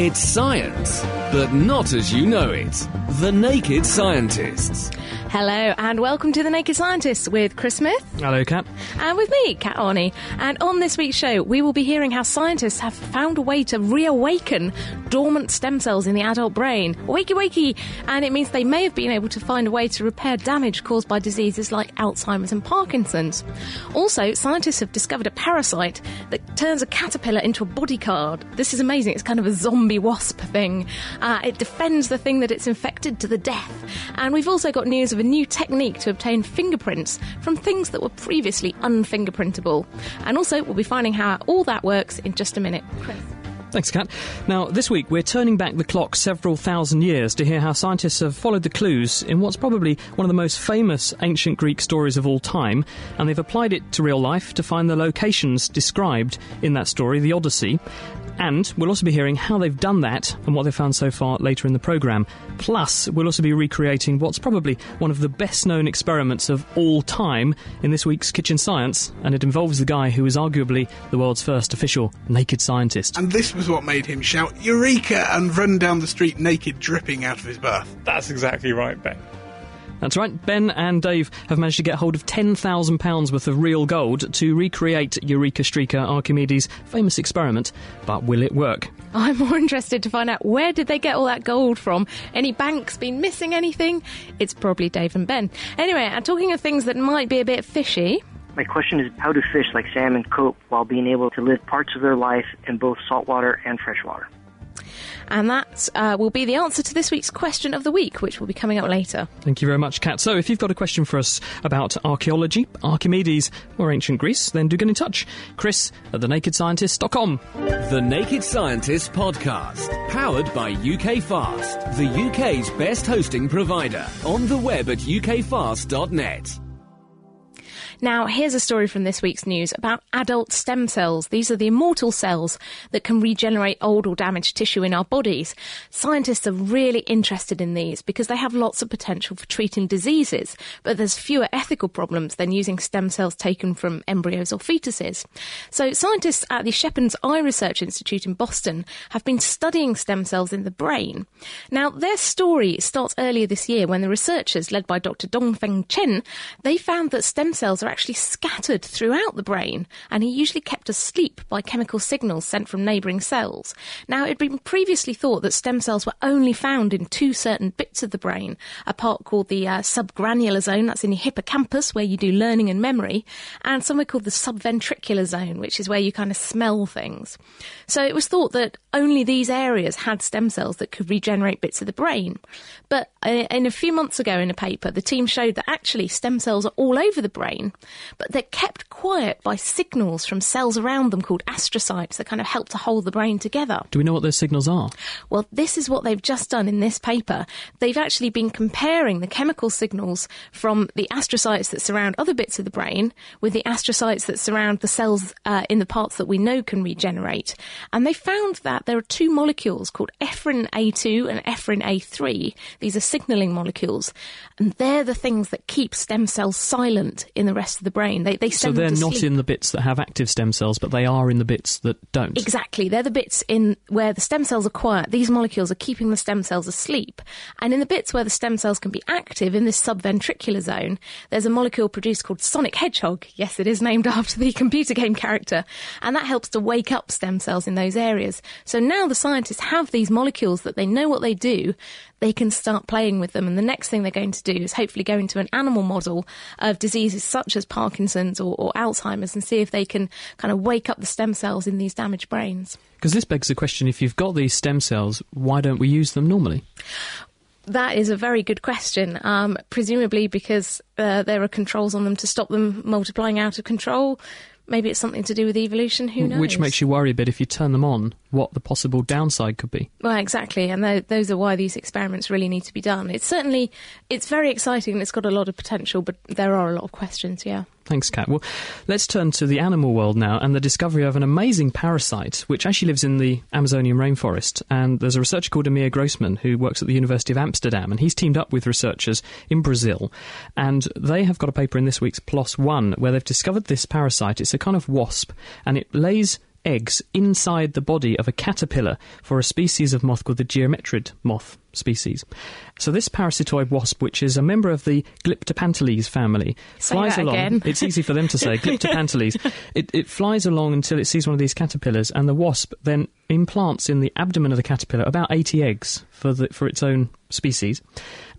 It's science, but not as you know it. The Naked Scientists. Hello and welcome to The Naked Scientists with Chris Smith Hello, Kat. and with me, Kat Arney. And on this week's show, we will be hearing how scientists have found a way to reawaken dormant stem cells in the adult brain. Wakey, wakey! And it means they may have been able to find a way to repair damage caused by diseases like Alzheimer's and Parkinson's. Also, scientists have discovered a parasite that turns a caterpillar into a body bodyguard. This is amazing. It's kind of a zombie wasp thing. Uh, it defends the thing that it's infected to the death. And we've also got news of a new technique to obtain fingerprints from things that were previously unfingerprintable. And also, we'll be finding how all that works in just a minute. Chris. Thanks, Kat. Now, this week we're turning back the clock several thousand years to hear how scientists have followed the clues in what's probably one of the most famous ancient Greek stories of all time, and they've applied it to real life to find the locations described in that story, the Odyssey. And we'll also be hearing how they've done that and what they've found so far later in the programme. Plus, we'll also be recreating what's probably one of the best known experiments of all time in this week's Kitchen Science, and it involves the guy who is arguably the world's first official naked scientist. And this was what made him shout Eureka and run down the street naked, dripping out of his bath. That's exactly right, Ben. That's right, Ben and Dave have managed to get hold of £10,000 worth of real gold to recreate Eureka Streaker Archimedes' famous experiment. But will it work? I'm more interested to find out where did they get all that gold from? Any banks been missing anything? It's probably Dave and Ben. Anyway, and talking of things that might be a bit fishy, My question is how do fish like salmon cope while being able to live parts of their life in both saltwater and freshwater? And that uh, will be the answer to this week's question of the week, which will be coming up later. Thank you very much, Kat. So, if you've got a question for us about archaeology, Archimedes, or ancient Greece, then do get in touch. Chris at thenakedscientist.com. The Naked Scientist Podcast. Powered by UK Fast, the UK's best hosting provider. On the web at ukfast.net. Now, here's a story from this week's news about adult stem cells. These are the immortal cells that can regenerate old or damaged tissue in our bodies. Scientists are really interested in these because they have lots of potential for treating diseases, but there's fewer ethical problems than using stem cells taken from embryos or fetuses. So, scientists at the Schepens Eye Research Institute in Boston have been studying stem cells in the brain. Now, their story starts earlier this year when the researchers, led by Dr. Dongfeng Chen, they found that stem cells are actually scattered throughout the brain and are usually kept asleep by chemical signals sent from neighbouring cells. Now, it had been previously thought that stem cells were only found in two certain bits of the brain, a part called the uh, subgranular zone, that's in your hippocampus where you do learning and memory, and somewhere called the subventricular zone, which is where you kind of smell things. So it was thought that only these areas had stem cells that could regenerate bits of the brain. But uh, in a few months ago in a paper, the team showed that actually stem cells are all over the brain, but they're kept quiet by signals from cells around them called astrocytes that kind of help to hold the brain together. Do we know what those signals are? Well, this is what they've just done in this paper. They've actually been comparing the chemical signals from the astrocytes that surround other bits of the brain with the astrocytes that surround the cells uh, in the parts that we know can regenerate. And they found that there are two molecules called ephrin A2 and ephrin A3. These are signaling molecules, and they're the things that keep stem cells silent in the rest of the brain. They, they So they're not sleep. in the bits that have active stem cells, but they are in the bits that don't. Exactly. They're the bits in where the stem cells are quiet. These molecules are keeping the stem cells asleep. And in the bits where the stem cells can be active in this subventricular zone, there's a molecule produced called Sonic Hedgehog. Yes, it is named after the computer game character. And that helps to wake up stem cells in those areas. So now the scientists have these molecules that they know what they do. They can start playing with them. And the next thing they're going to do is hopefully go into an animal model of diseases such as Parkinson's or, or Alzheimer's and see if they can kind of wake up the stem cells in these damaged brains. Because this begs the question if you've got these stem cells, why don't we use them normally? That is a very good question. Um, presumably because uh, there are controls on them to stop them multiplying out of control. Maybe it's something to do with evolution. Who knows? Which makes you worry a bit if you turn them on, what the possible downside could be. Well, exactly, and th- those are why these experiments really need to be done. It's certainly it's very exciting and it's got a lot of potential, but there are a lot of questions. Yeah. Thanks, Kat. Well, let's turn to the animal world now and the discovery of an amazing parasite which actually lives in the Amazonian rainforest. And there's a researcher called Amir Grosman who works at the University of Amsterdam, and he's teamed up with researchers in Brazil. And they have got a paper in this week's PLOS One where they've discovered this parasite. It's a kind of wasp, and it lays eggs inside the body of a caterpillar for a species of moth called the geometrid moth species. So this parasitoid wasp, which is a member of the Glyptapanteles family, Say flies along. It's easy for them to say Glyptapanteles. it, it flies along until it sees one of these caterpillars, and the wasp then implants in the abdomen of the caterpillar about 80 eggs for the, for its own species,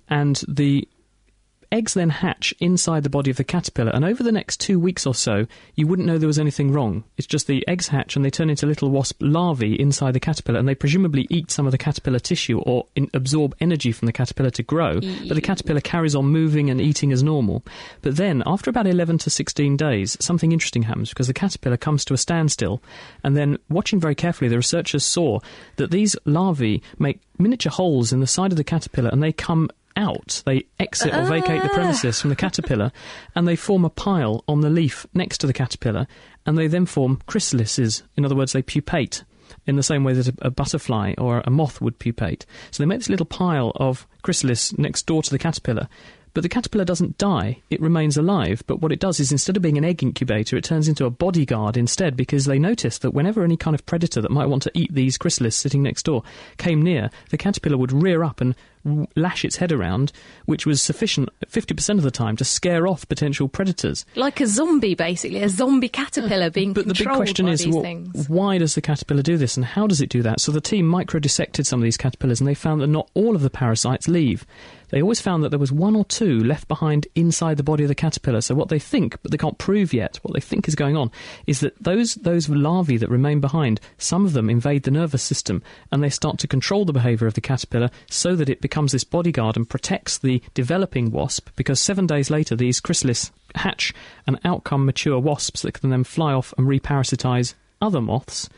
and the eggs then hatch inside the body of the caterpillar, and over the next two weeks or so, you wouldn't know there was anything wrong. It's just the eggs hatch and they turn into little wasp larvae inside the caterpillar, and they presumably eat some of the caterpillar tissue or in- absorb energy from the caterpillar to grow. But the caterpillar carries on moving and eating as normal. But then, after about 11 to 16 days, something interesting happens because the caterpillar comes to a standstill, and then, watching very carefully, the researchers saw that these larvae make miniature holes in the side of the caterpillar and they come out. They exit or vacate the ah. premises from the caterpillar and they form a pile on the leaf next to the caterpillar and they then form chrysalises. In other words, they pupate in the same way that a, a butterfly or a moth would pupate. So they make this little pile of chrysalis next door to the caterpillar. But the caterpillar doesn't die, it remains alive. But what it does is instead of being an egg incubator, it turns into a bodyguard instead because they noticed that whenever any kind of predator that might want to eat these chrysalis sitting next door came near, the caterpillar would rear up and lash its head around, which was sufficient 50% of the time to scare off potential predators. Like a zombie, basically, a zombie caterpillar being But the big question is, things. why does the caterpillar do this, and how does it do that? So the team microdissected some of these caterpillars, and they found that not all of the parasites leave. They always found that there was one or two left behind inside the body of the caterpillar. So what they think, but they can't prove yet, what they think is going on, is that those those larvae that remain behind, some of them invade the nervous system, and they start to control the behaviour of the caterpillar, so that it becomes this bodyguard and protects the developing wasp. Because seven days later, these chrysalis hatch and out come mature wasps that can then fly off and reparasitize other moths,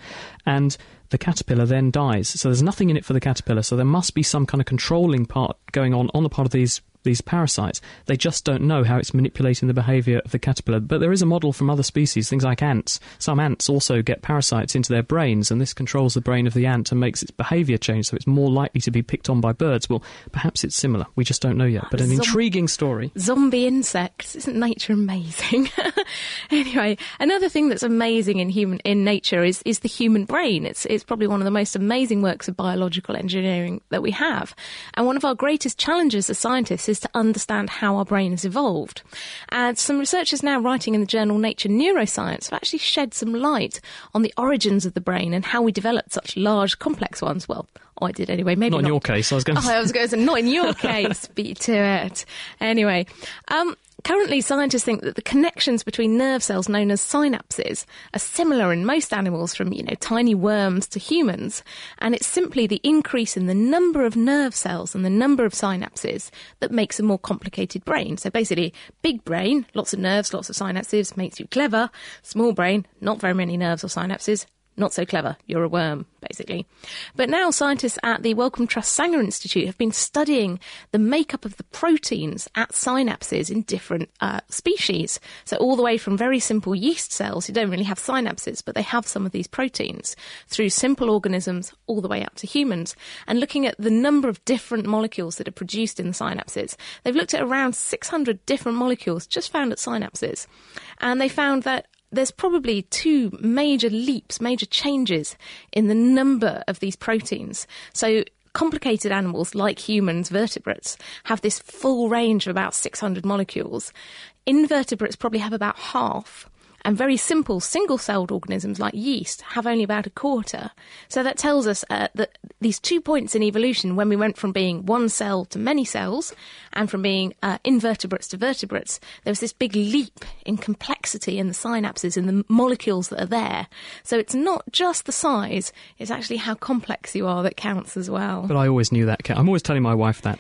and the caterpillar then dies. So there's nothing in it for the caterpillar. So there must be some kind of controlling part going on on the part of these these parasites. They just don't know how it's manipulating the behaviour of the caterpillar. But there is a model from other species, things like ants. Some ants also get parasites into their brains, and this controls the brain of the ant and makes its behaviour change, so it's more likely to be picked on by birds. Well, perhaps it's similar. We just don't know yet. But an Zom- intriguing story. zombie insects. Isn't nature amazing? anyway, another thing that's amazing in human in nature is is the human brain. It's it's probably one of the most amazing works of biological engineering that we have. And one of our greatest challenges as scientists is to understand how our brain has evolved. And some researchers now writing in the journal Nature Neuroscience have actually shed some light on the origins of the brain and how we developed such large complex ones. Well, I did anyway, maybe Not in not your case. I was going to Oh, I was going to say, not in your case, beat to it. Anyway, um, currently scientists think that the connections between nerve cells known as synapses are similar in most animals from, you know, tiny worms to humans. And it's simply the increase in the number of nerve cells and the number of synapses that makes a more complicated brain. So basically, big brain, lots of nerves, lots of synapses, makes you clever. Small brain, not very many nerves or synapses, not so clever. You're a worm, basically. But now scientists at the Wellcome Trust Sanger Institute have been studying the makeup of the proteins at synapses in different uh, species. So all the way from very simple yeast cells who don't really have synapses, but they have some of these proteins, through simple organisms all the way up to humans, and looking at the number of different molecules that are produced in the synapses. They've looked at around 600 different molecules just found at synapses, and they found that there's probably two major leaps, major changes in the number of these proteins. So complicated animals like humans, vertebrates, have this full range of about 600 molecules. Invertebrates probably have about half. And very simple single celled organisms like yeast have only about a quarter. So that tells us uh, that these two points in evolution, when we went from being one cell to many cells and from being uh, invertebrates to vertebrates, there was this big leap in complexity in the synapses in the molecules that are there. So it's not just the size, it's actually how complex you are that counts as well. But I always knew that. I'm always telling my wife that.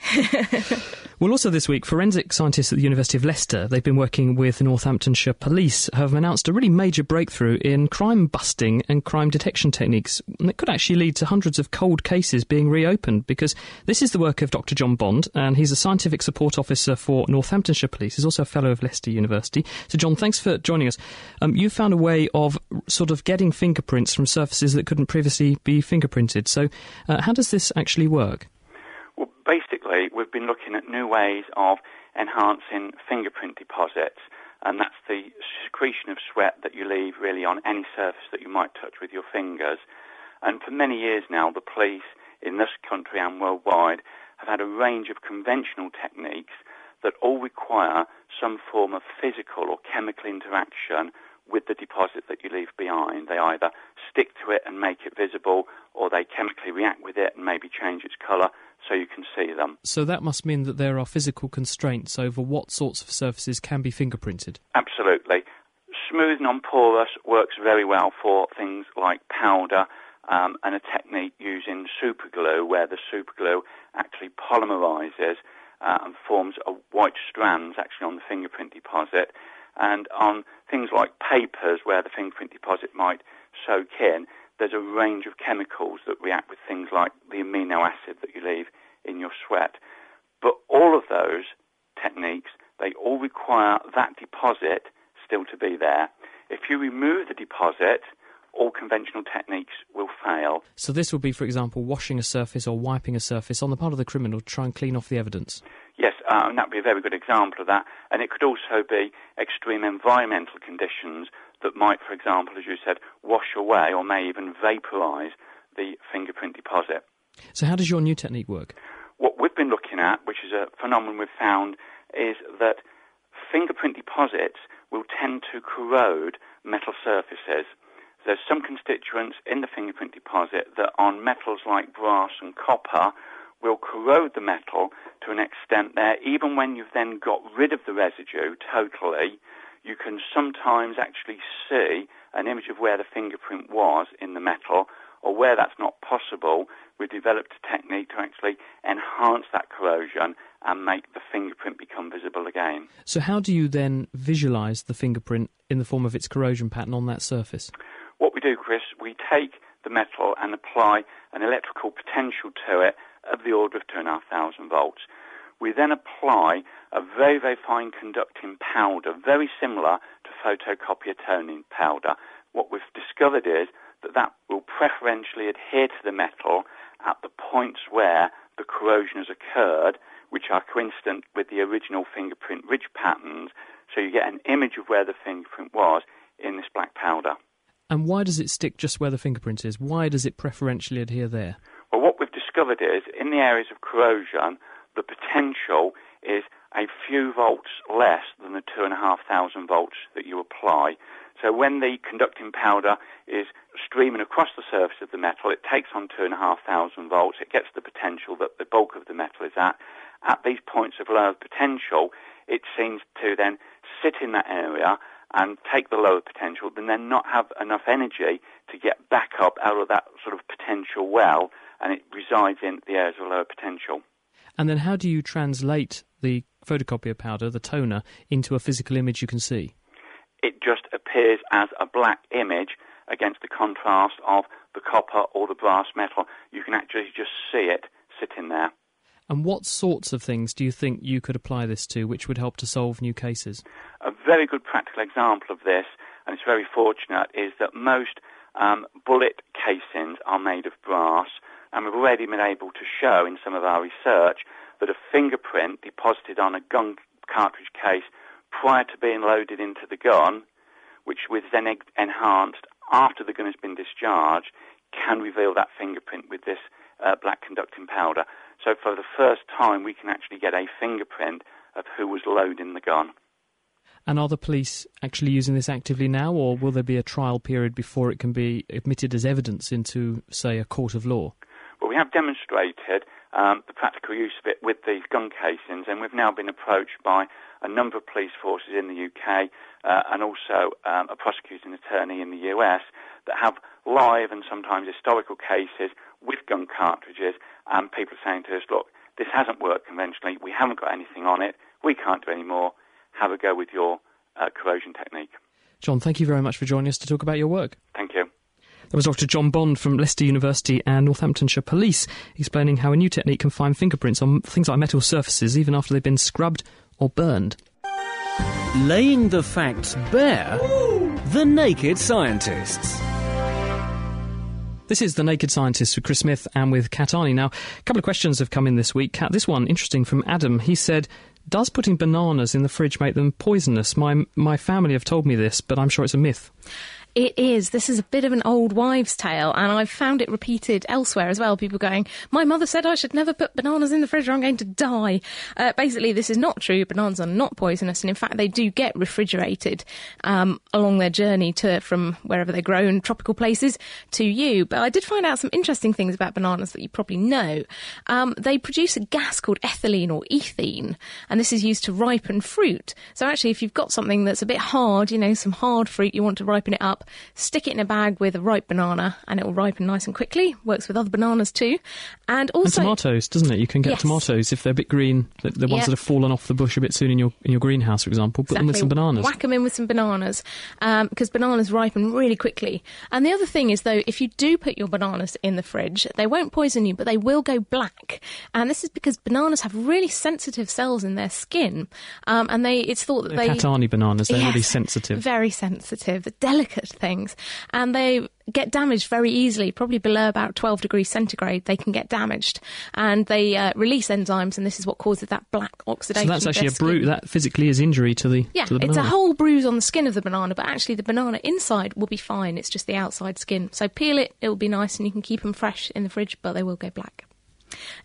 well, also this week, forensic scientists at the University of Leicester, they've been working with Northamptonshire Police, have announced a really major breakthrough in crime busting and crime detection techniques. And it could actually lead to hundreds of cold cases being reopened because this is the work of Dr. John Bond, and he's a scientific support officer for Northamptonshire Police. He's also a fellow of Leicester University. So, John, thanks for joining us. Um, you found a way of sort of getting fingerprints from surfaces that couldn't previously be fingerprinted. So, uh, how does this actually work? Well, basically, we've been looking at new ways of enhancing fingerprint deposits, and that's the secretion of sweat that you leave really on any surface that you might touch with your fingers. And for many years now, the police in this country and worldwide have had a range of conventional techniques that all require some form of physical or chemical interaction with the deposit that you leave behind. They either stick to it and make it visible, or they chemically react with it and maybe change its colour so you can see them. So that must mean that there are physical constraints over what sorts of surfaces can be fingerprinted? Absolutely. Smooth, non porous works very well for things like powder. Um, and a technique using superglue where the superglue actually polymerizes uh, and forms a white strands actually on the fingerprint deposit. And on things like papers where the fingerprint deposit might soak in, there's a range of chemicals that react with things like the amino acid that you leave in your sweat. But all of those techniques, they all require that deposit still to be there. If you remove the deposit, all conventional techniques will fail. So this would be, for example, washing a surface or wiping a surface on the part of the criminal to try and clean off the evidence? Yes, uh, and that would be a very good example of that. And it could also be extreme environmental conditions that might, for example, as you said, wash away or may even vaporise the fingerprint deposit. So how does your new technique work? What we've been looking at, which is a phenomenon we've found, is that fingerprint deposits will tend to corrode metal surfaces. There's some constituents in the fingerprint deposit that on metals like brass and copper will corrode the metal to an extent there, even when you've then got rid of the residue totally, you can sometimes actually see an image of where the fingerprint was in the metal, or where that's not possible, we've developed a technique to actually enhance that corrosion and make the fingerprint become visible again. So, how do you then visualize the fingerprint in the form of its corrosion pattern on that surface? What we do, Chris, we take the metal and apply an electrical potential to it of the order of 2,500 volts. We then apply a very, very fine conducting powder, very similar to photocopier toning powder. What we've discovered is that that will preferentially adhere to the metal at the points where the corrosion has occurred, which are coincident with the original fingerprint ridge patterns. So you get an image of where the fingerprint was in this black powder. And why does it stick just where the fingerprint is? Why does it preferentially adhere there? Well, what we've discovered is in the areas of corrosion, the potential is a few volts less than the 2,500 volts that you apply. So when the conducting powder is streaming across the surface of the metal, it takes on 2,500 volts, it gets the potential that the bulk of the metal is at. At these points of lower potential, it seems to then sit in that area and take the lower potential, and then not have enough energy to get back up out of that sort of potential well, and it resides in the areas of lower potential. And then how do you translate the photocopier powder, the toner, into a physical image you can see? It just appears as a black image against the contrast of the copper or the brass metal. You can actually just see it sitting there. And what sorts of things do you think you could apply this to which would help to solve new cases? A very good practical example of this, and it's very fortunate, is that most um, bullet casings are made of brass, and we've already been able to show in some of our research that a fingerprint deposited on a gun cartridge case prior to being loaded into the gun, which was then enhanced after the gun has been discharged, can reveal that fingerprint with this uh, black conducting powder. So for the first time, we can actually get a fingerprint of who was loading the gun. And are the police actually using this actively now, or will there be a trial period before it can be admitted as evidence into, say, a court of law? Well, we have demonstrated um, the practical use of it with these gun casings, and we've now been approached by a number of police forces in the UK uh, and also um, a prosecuting attorney in the US that have live and sometimes historical cases with gun cartridges, and people are saying to us, look, this hasn't worked conventionally, we haven't got anything on it, we can't do any more, have a go with your uh, corrosion technique. John, thank you very much for joining us to talk about your work. Thank you. That was Dr. John Bond from Leicester University and Northamptonshire Police explaining how a new technique can find fingerprints on things like metal surfaces even after they've been scrubbed or burned. Laying the facts bare, The Naked Scientists. This is The Naked Scientists with Chris Smith and with Kat Arney. Now, a couple of questions have come in this week. Kat, this one, interesting from Adam. He said, Does putting bananas in the fridge make them poisonous? My, my family have told me this, but I'm sure it's a myth. It is. This is a bit of an old wives' tale, and I've found it repeated elsewhere as well. People going, My mother said I should never put bananas in the fridge or I'm going to die. Uh, basically, this is not true. Bananas are not poisonous, and in fact, they do get refrigerated um, along their journey to from wherever they're grown, tropical places, to you. But I did find out some interesting things about bananas that you probably know. Um, they produce a gas called ethylene or ethene, and this is used to ripen fruit. So actually, if you've got something that's a bit hard, you know, some hard fruit, you want to ripen it up, stick it in a bag with a ripe banana, and it will ripen nice and quickly. Works with other bananas too, and also and tomatoes, doesn't it? You can get Yes. tomatoes if they're a bit green, the, the ones Yeah. that have fallen off the bush a bit soon in your in your greenhouse, for example. Put them with some bananas. Whack them in with some bananas because bananas ripen really quickly. And the other thing is, though, if you do put your bananas in the fridge, they won't poison you, but they will go black. And this is because bananas have really sensitive cells in their skin, um, and they it's thought that They're they Katani bananas. They're really sensitive. Very sensitive, delicate things. And they get damaged very easily, probably below about 12 degrees centigrade, they can get damaged. And they uh, release enzymes, and this is what causes that black So oxidation. that's actually a bruise. That physically is injury to the Yeah, to the it's a whole bruise on the skin of the banana, but actually the banana inside will be fine. It's just the outside skin. So peel it, it will be nice, and you can keep them fresh in the fridge, but they will go black.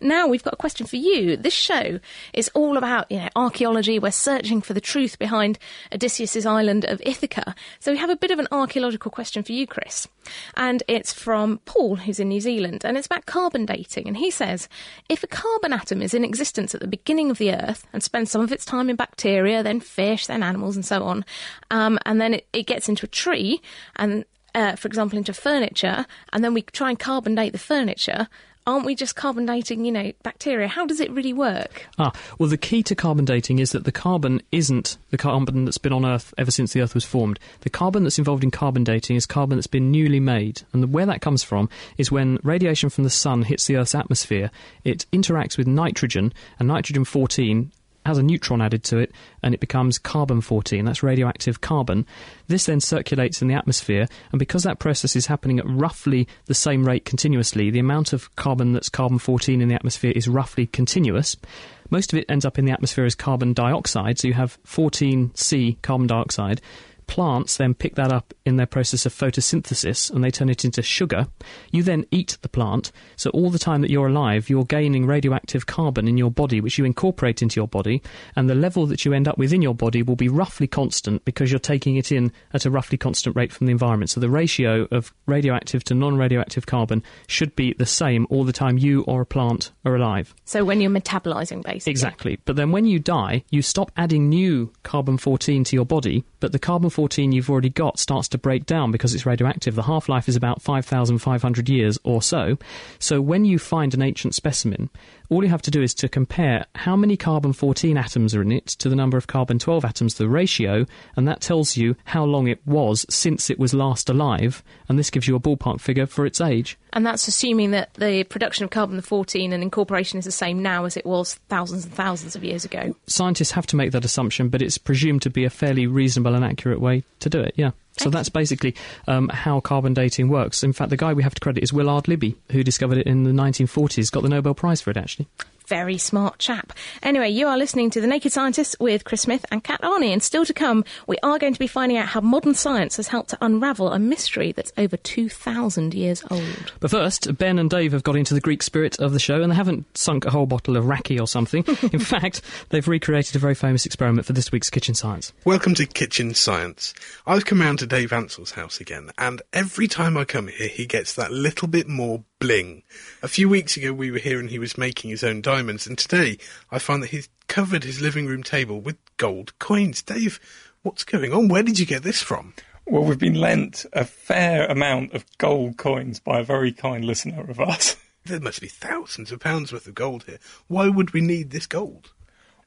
Now we've got a question for you. This show is all about, you know, archaeology. We're searching for the truth behind Odysseus's island of Ithaca. So we have a bit of an archaeological question for you, Chris. And it's from Paul, who's in New Zealand, and it's about carbon dating. And he says, if a carbon atom is in existence at the beginning of the Earth and spends some of its time in bacteria, then fish, then animals, and so on, um, and then it, it gets into a tree and uh, for example, into furniture, and then we try and carbon date the furniture, aren't we just carbon dating, you know, bacteria? How does it really work? Ah, well, the key to carbon dating is that the carbon isn't the carbon that's been on Earth ever since the Earth was formed. The carbon that's involved in carbon dating is carbon that's been newly made. And the, where that comes from is when radiation from the sun hits the Earth's atmosphere, it interacts with nitrogen, and nitrogen 14 has a neutron added to it, and it becomes carbon 14. That's radioactive carbon. This then circulates in the atmosphere, and because that process is happening at roughly the same rate continuously, the amount of carbon that's carbon 14 in the atmosphere is roughly continuous. Most of it ends up in the atmosphere as carbon dioxide, so you have 14C carbon dioxide. Plants then pick that up in their process of photosynthesis and they turn it into sugar. You then eat the plant, so all the time that you're alive, you're gaining radioactive carbon in your body, which you incorporate into your body, and the level that you end up with in your body will be roughly constant because you're taking it in at a roughly constant rate from the environment. So the ratio of radioactive to non radioactive carbon should be the same all the time you or a plant are alive. So when you're metabolizing, basically. Exactly. But then when you die, you stop adding new carbon 14 to your body, but the carbon 14 you've already got starts to break down because it's radioactive. The half life is about 5,500 years or so. So when you find an ancient specimen, all you have to do is to compare how many carbon 14 atoms are in it to the number of carbon 12 atoms, the ratio, and that tells you how long it was since it was last alive, and this gives you a ballpark figure for its age. And that's assuming that the production of carbon 14 and incorporation is the same now as it was thousands and thousands of years ago. scientists have to make that assumption, but it's presumed to be a fairly reasonable and accurate way to do it. Yeah. So that's basically um, how carbon dating works. In fact, the guy we have to credit is Willard Libby, who discovered it in the 1940s. Got the Nobel Prize for it, actually. Very smart chap. Anyway, you are listening to The Naked Scientists with Chris Smith and Kat Arney, and still to come, we are going to be finding out how modern science has helped to unravel a mystery that's over 2,000 years old. But first, Ben and Dave have got into the Greek spirit of the show and they haven't sunk a whole bottle of raki or something. In fact, they've recreated a very famous experiment for this week's Kitchen Science. Welcome to Kitchen Science. I've come round to Dave Ansell's house again, and every time I come here, he gets that little bit more bling. A few weeks ago, we were here and he was making his own diamonds, and today I find that he's covered his living room table with gold coins. Dave, what's going on? Where did you get this from? Well, we've been lent a fair amount of gold coins by a very kind listener of ours. There must be thousands of pounds worth of gold here. Why would we need this gold?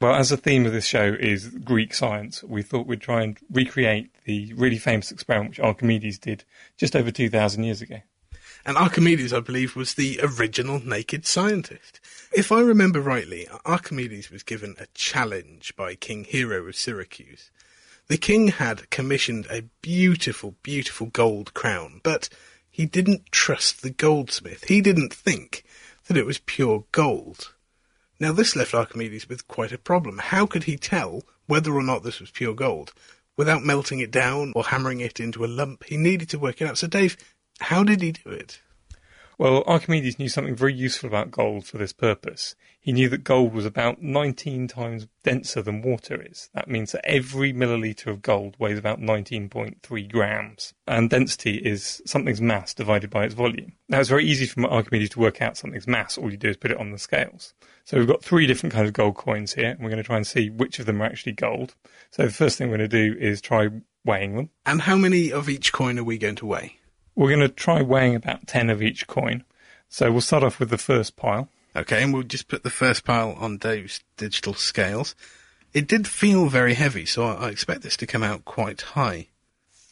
Well, as the theme of this show is Greek science, we thought we'd try and recreate the really famous experiment which Archimedes did just over 2,000 years ago. And Archimedes, I believe, was the original naked scientist. If I remember rightly, Archimedes was given a challenge by King Hero of Syracuse. The king had commissioned a beautiful, beautiful gold crown, but he didn't trust the goldsmith. He didn't think that it was pure gold. Now, this left Archimedes with quite a problem. How could he tell whether or not this was pure gold without melting it down or hammering it into a lump? He needed to work it out. So, Dave, how did he do it? Well, Archimedes knew something very useful about gold for this purpose. He knew that gold was about 19 times denser than water is. That means that every milliliter of gold weighs about 19.3 grams. And density is something's mass divided by its volume. Now, it's very easy for Archimedes to work out something's mass. All you do is put it on the scales. So we've got three different kinds of gold coins here, and we're going to try and see which of them are actually gold. So the first thing we're going to do is try weighing them. And how many of each coin are we going to weigh? We're going to try weighing about 10 of each coin. So we'll start off with the first pile. Okay, and we'll just put the first pile on Dave's digital scales. It did feel very heavy, so I expect this to come out quite high.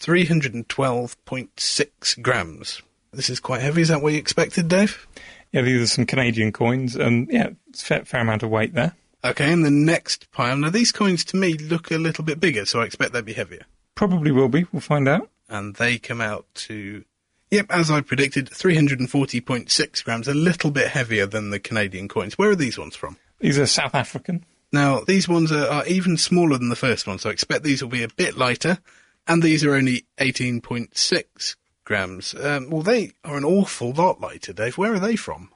312.6 grams. This is quite heavy. Is that what you expected, Dave? Yeah, these are some Canadian coins, and yeah, it's a fair, fair amount of weight there. Okay, and the next pile. Now, these coins to me look a little bit bigger, so I expect they'd be heavier. Probably will be. We'll find out. And they come out to, yep, as I predicted, 340.6 grams, a little bit heavier than the Canadian coins. Where are these ones from? These are South African. Now, these ones are, are even smaller than the first one, so I expect these will be a bit lighter. And these are only 18.6 grams. Um, well, they are an awful lot lighter, Dave. Where are they from?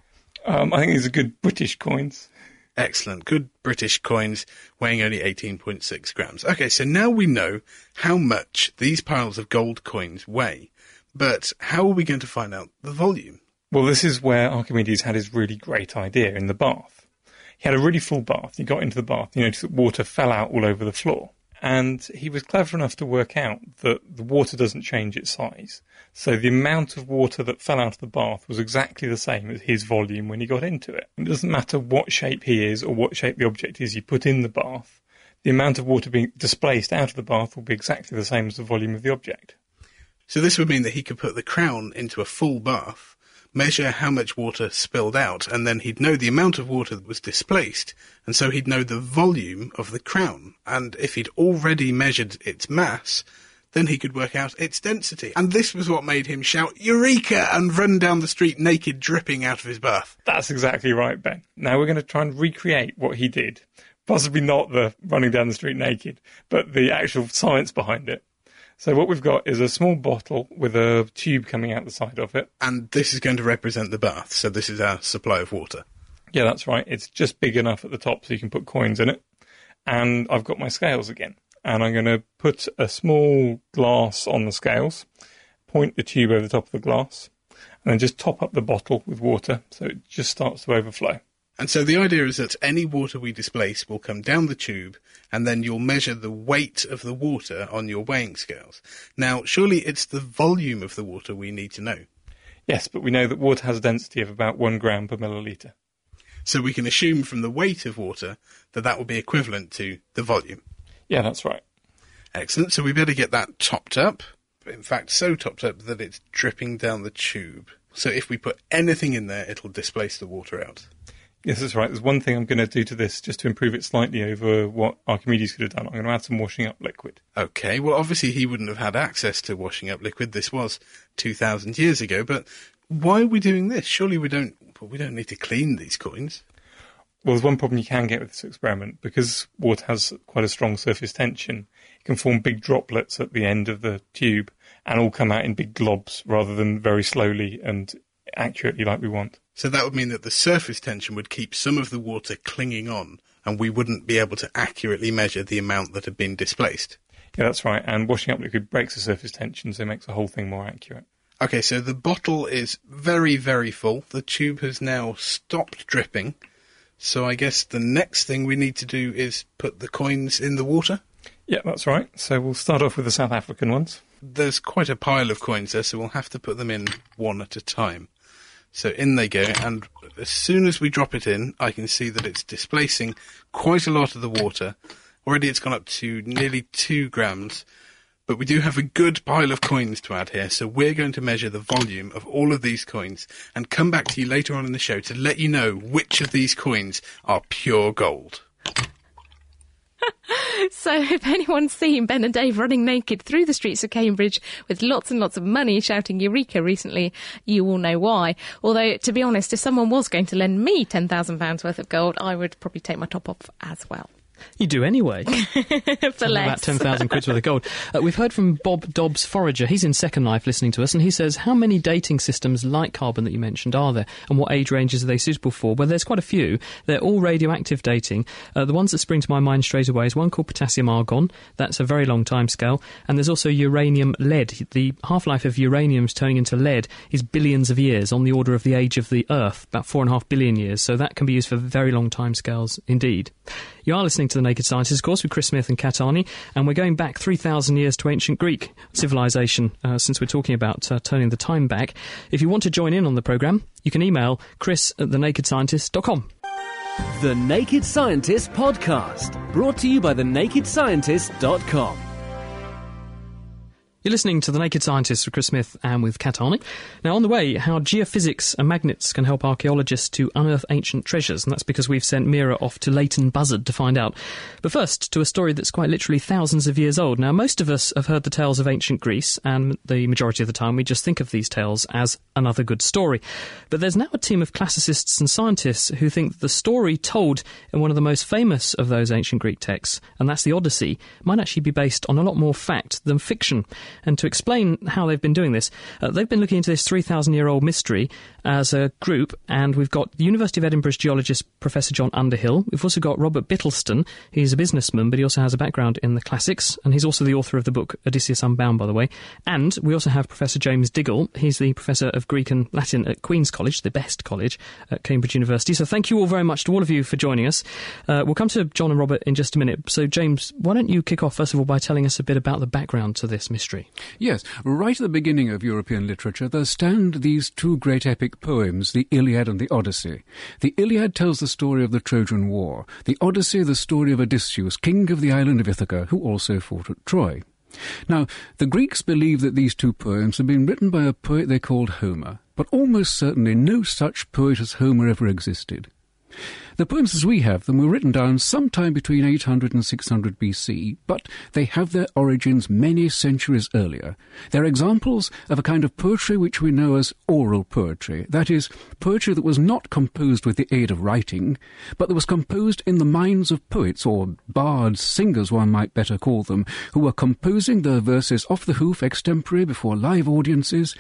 Um, I think these are good British coins. Excellent. Good British coins weighing only 18.6 grams. Okay, so now we know how much these piles of gold coins weigh. But how are we going to find out the volume? Well, this is where Archimedes had his really great idea in the bath. He had a really full bath. He got into the bath. You noticed that water fell out all over the floor. And he was clever enough to work out that the water doesn't change its size. So the amount of water that fell out of the bath was exactly the same as his volume when he got into it. It doesn't matter what shape he is or what shape the object is you put in the bath. The amount of water being displaced out of the bath will be exactly the same as the volume of the object. So this would mean that he could put the crown into a full bath, measure how much water spilled out, and then he'd know the amount of water that was displaced, and so he'd know the volume of the crown. And if he'd already measured its mass, then he could work out its density. And this was what made him shout, Eureka! and run down the street naked, dripping out of his bath. That's exactly right, Ben. Now we're going to try and recreate what he did. Possibly not the running down the street naked, but the actual science behind it. So what we've got is a small bottle with a tube coming out the side of it. And this is going to represent the bath, so this is our supply of water. Yeah, that's right. It's just big enough at the top so you can put coins in it. And I've got my scales again. And I'm going to put a small glass on the scales, point the tube over the top of the glass, and then just top up the bottle with water so it just starts to overflow. And so the idea is that any water we displace will come down the tube and then you'll measure the weight of the water on your weighing scales. Now, surely it's the volume of the water we need to know. Yes, but we know that water has a density of about one gram per milliliter. So we can assume from the weight of water that that will be equivalent to the volume. Yeah, that's right. Excellent. So we better get that topped up. In fact, so topped up that it's dripping down the tube. So if we put anything in there, it'll displace the water out. Yes, that's right. There's one thing I'm going to do to this just to improve it slightly over what Archimedes could have done. I'm going to add some washing up liquid. Okay, well, obviously he wouldn't have had access to washing up liquid. This was 2,000 years ago, but why are we doing this? Surely we don't, well, we don't need to clean these coins. Well, there's one problem you can get with this experiment because water has quite a strong surface tension. It can form big droplets at the end of the tube and all come out in big globs rather than very slowly and accurately like we want. So that would mean that the surface tension would keep some of the water clinging on, and we wouldn't be able to accurately measure the amount that had been displaced. Yeah, that's right. And washing up liquid breaks the surface tension, so it makes the whole thing more accurate. Okay, so the bottle is very, very full. The tube has now stopped dripping. So I guess the next thing we need to do is put the coins in the water. Yeah, that's right. So we'll start off with the South African ones. There's quite a pile of coins there, so we'll have to put them in one at a time. So in they go, and as soon as we drop it in, I can see that it's displacing quite a lot of the water. Already it's gone up to nearly two grams, but we do have a good pile of coins to add here, so we're going to measure the volume of all of these coins and come back to you later on in the show to let you know which of these coins are pure gold. So, if anyone's seen Ben and Dave running naked through the streets of Cambridge with lots and lots of money shouting Eureka recently, you will know why. Although, to be honest, if someone was going to lend me £10,000 worth of gold, I would probably take my top off as well. You do anyway. For less. About 10,000 quid worth of gold. Uh, we've heard from Bob Dobbs Forager. He's in Second Life listening to us, and he says, How many dating systems like carbon that you mentioned are there, and what age ranges are they suitable for? Well, there's quite a few. They're all radioactive dating. Uh, the ones that spring to my mind straight away is one called potassium argon. That's a very long time scale. And there's also uranium lead. The half life of uranium's turning into lead is billions of years, on the order of the age of the Earth, about four and a half billion years. So that can be used for very long time scales indeed. You are listening to The Naked Scientist, of course, with Chris Smith and Kat Arney, and we're going back 3,000 years to ancient Greek civilization uh, since we're talking about uh, turning the time back. If you want to join in on the programme, you can email chris at thenakedscientist.com. The Naked Scientist Podcast, brought to you by thenakedscientist.com. You're listening to The Naked Scientist with Chris Smith and with Kat Arney. Now, on the way, how geophysics and magnets can help archaeologists to unearth ancient treasures, and that's because we've sent Meera off to Leighton Buzzard to find out. But first, to a story that's quite literally thousands of years old. Now, most of us have heard the tales of ancient Greece, and the majority of the time we just think of these tales as another good story. But there's now a team of classicists and scientists who think the story told in one of the most famous of those ancient Greek texts, and that's the Odyssey, might actually be based on a lot more fact than fiction. And to explain how they've been doing this, uh, they've been looking into this 3,000 year old mystery as a group, and we've got the University of Edinburgh's geologist Professor John Underhill. We've also got Robert Bittlestone. He's a businessman, but he also has a background in the classics, and he's also the author of the book Odysseus Unbound, by the way. And we also have Professor James Diggle. He's the Professor of Greek and Latin at Queen's College, the best college at Cambridge University. So thank you all very much to all of you for joining us. Uh, we'll come to John and Robert in just a minute. So, James, why don't you kick off, first of all, by telling us a bit about the background to this mystery? Yes, right at the beginning of European literature, there stand these two great epic poems, the Iliad and the Odyssey. The Iliad tells the story of the Trojan War, the Odyssey, the story of Odysseus, king of the island of Ithaca, who also fought at Troy. Now, the Greeks believe that these two poems had been written by a poet they called Homer, but almost certainly no such poet as Homer ever existed. The poems as we have them were written down sometime between 800 and 600 BC, but they have their origins many centuries earlier. They're examples of a kind of poetry which we know as oral poetry, that is, poetry that was not composed with the aid of writing, but that was composed in the minds of poets, or bards, singers one might better call them, who were composing their verses off the hoof extempore before live audiences,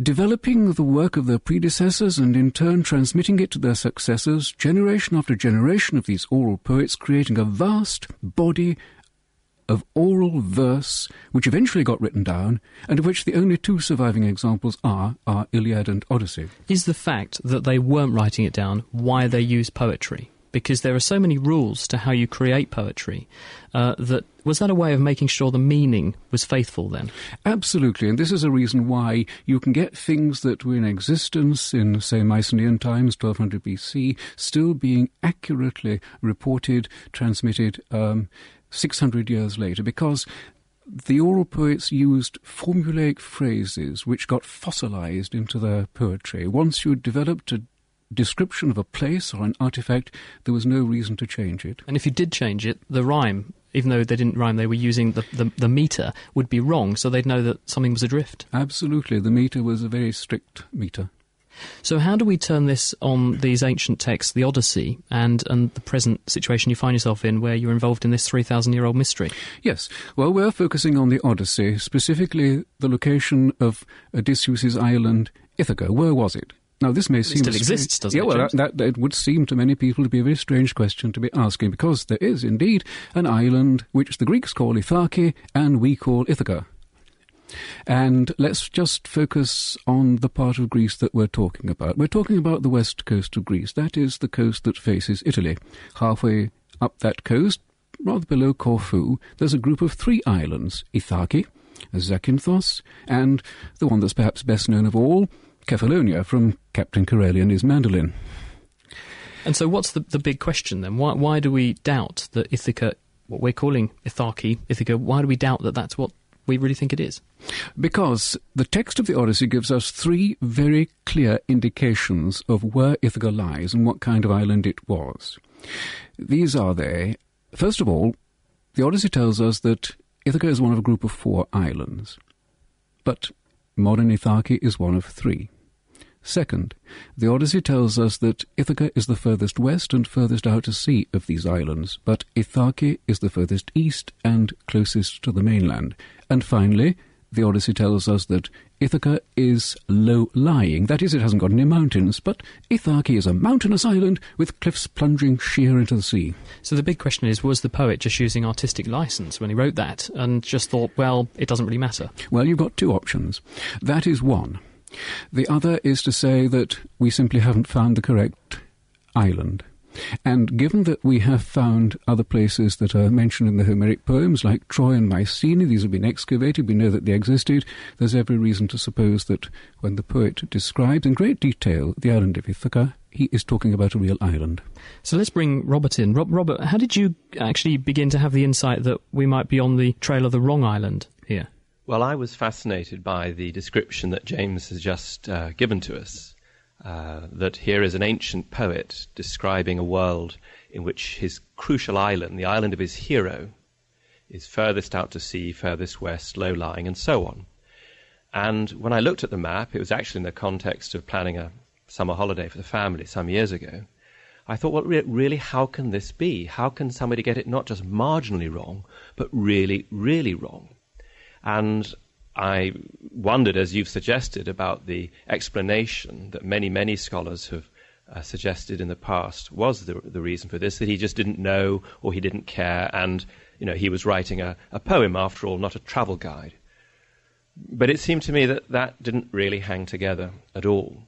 developing the work of their predecessors and in turn transmitting it to their successors, generation after generation of these oral poets, creating a vast body of oral verse which eventually got written down and of which the only two surviving examples are our Iliad and Odyssey. Is the fact that they weren't writing it down why they used poetry? Because there are so many rules to how you create poetry uh, that was that a way of making sure the meaning was faithful then? Absolutely, and this is a reason why you can get things that were in existence in, say, Mycenaean times, 1200 BC, still being accurately reported, transmitted um, 600 years later, because the oral poets used formulaic phrases which got fossilized into their poetry. Once you developed a description of a place or an artifact, there was no reason to change it. And if you did change it, the rhyme, even though they didn't rhyme, they were using the, the, the meter, would be wrong, so they'd know that something was adrift. Absolutely. The meter was a very strict meter. So, how do we turn this on these ancient texts, the Odyssey, and, and the present situation you find yourself in, where you're involved in this 3,000 year old mystery? Yes. Well, we're focusing on the Odyssey, specifically the location of Odysseus' island, Ithaca. Where was it? Now, this may it seem still strange- exists, doesn't yeah, it? well, that, that it would seem to many people to be a very strange question to be asking, because there is indeed an island which the Greeks call Ithaki and we call Ithaca. And let's just focus on the part of Greece that we're talking about. We're talking about the west coast of Greece. That is the coast that faces Italy. Halfway up that coast, rather below Corfu, there's a group of three islands Ithaki, Zakynthos, and the one that's perhaps best known of all, Kephallonia, from Captain Corelli and his mandolin. And so, what's the, the big question then? Why, why do we doubt that Ithaca, what we're calling Ithaki, Ithaca, why do we doubt that that's what we really think it is? Because the text of the Odyssey gives us three very clear indications of where Ithaca lies and what kind of island it was. These are they. First of all, the Odyssey tells us that Ithaca is one of a group of four islands, but modern Ithaki is one of three. Second, the Odyssey tells us that Ithaca is the furthest west and furthest out to sea of these islands, but Ithaki is the furthest east and closest to the mainland. And finally, the Odyssey tells us that Ithaca is low lying, that is, it hasn't got any mountains, but Ithaki is a mountainous island with cliffs plunging sheer into the sea. So, the big question is was the poet just using artistic license when he wrote that and just thought, well, it doesn't really matter? Well, you've got two options. That is one. The other is to say that we simply haven't found the correct island. And given that we have found other places that are mentioned in the Homeric poems, like Troy and Mycenae, these have been excavated, we know that they existed, there's every reason to suppose that when the poet describes in great detail the island of Ithaca, he is talking about a real island. So let's bring Robert in. Rob, Robert, how did you actually begin to have the insight that we might be on the trail of the wrong island here? Well, I was fascinated by the description that James has just uh, given to us. Uh, that here is an ancient poet describing a world in which his crucial island, the island of his hero, is furthest out to sea, furthest west, low lying, and so on. And when I looked at the map, it was actually in the context of planning a summer holiday for the family some years ago. I thought, well, re- really, how can this be? How can somebody get it not just marginally wrong, but really, really wrong? And I wondered, as you've suggested, about the explanation that many, many scholars have uh, suggested in the past was the, the reason for this, that he just didn't know or he didn't care, and you know, he was writing a, a poem after all, not a travel guide. But it seemed to me that that didn't really hang together at all.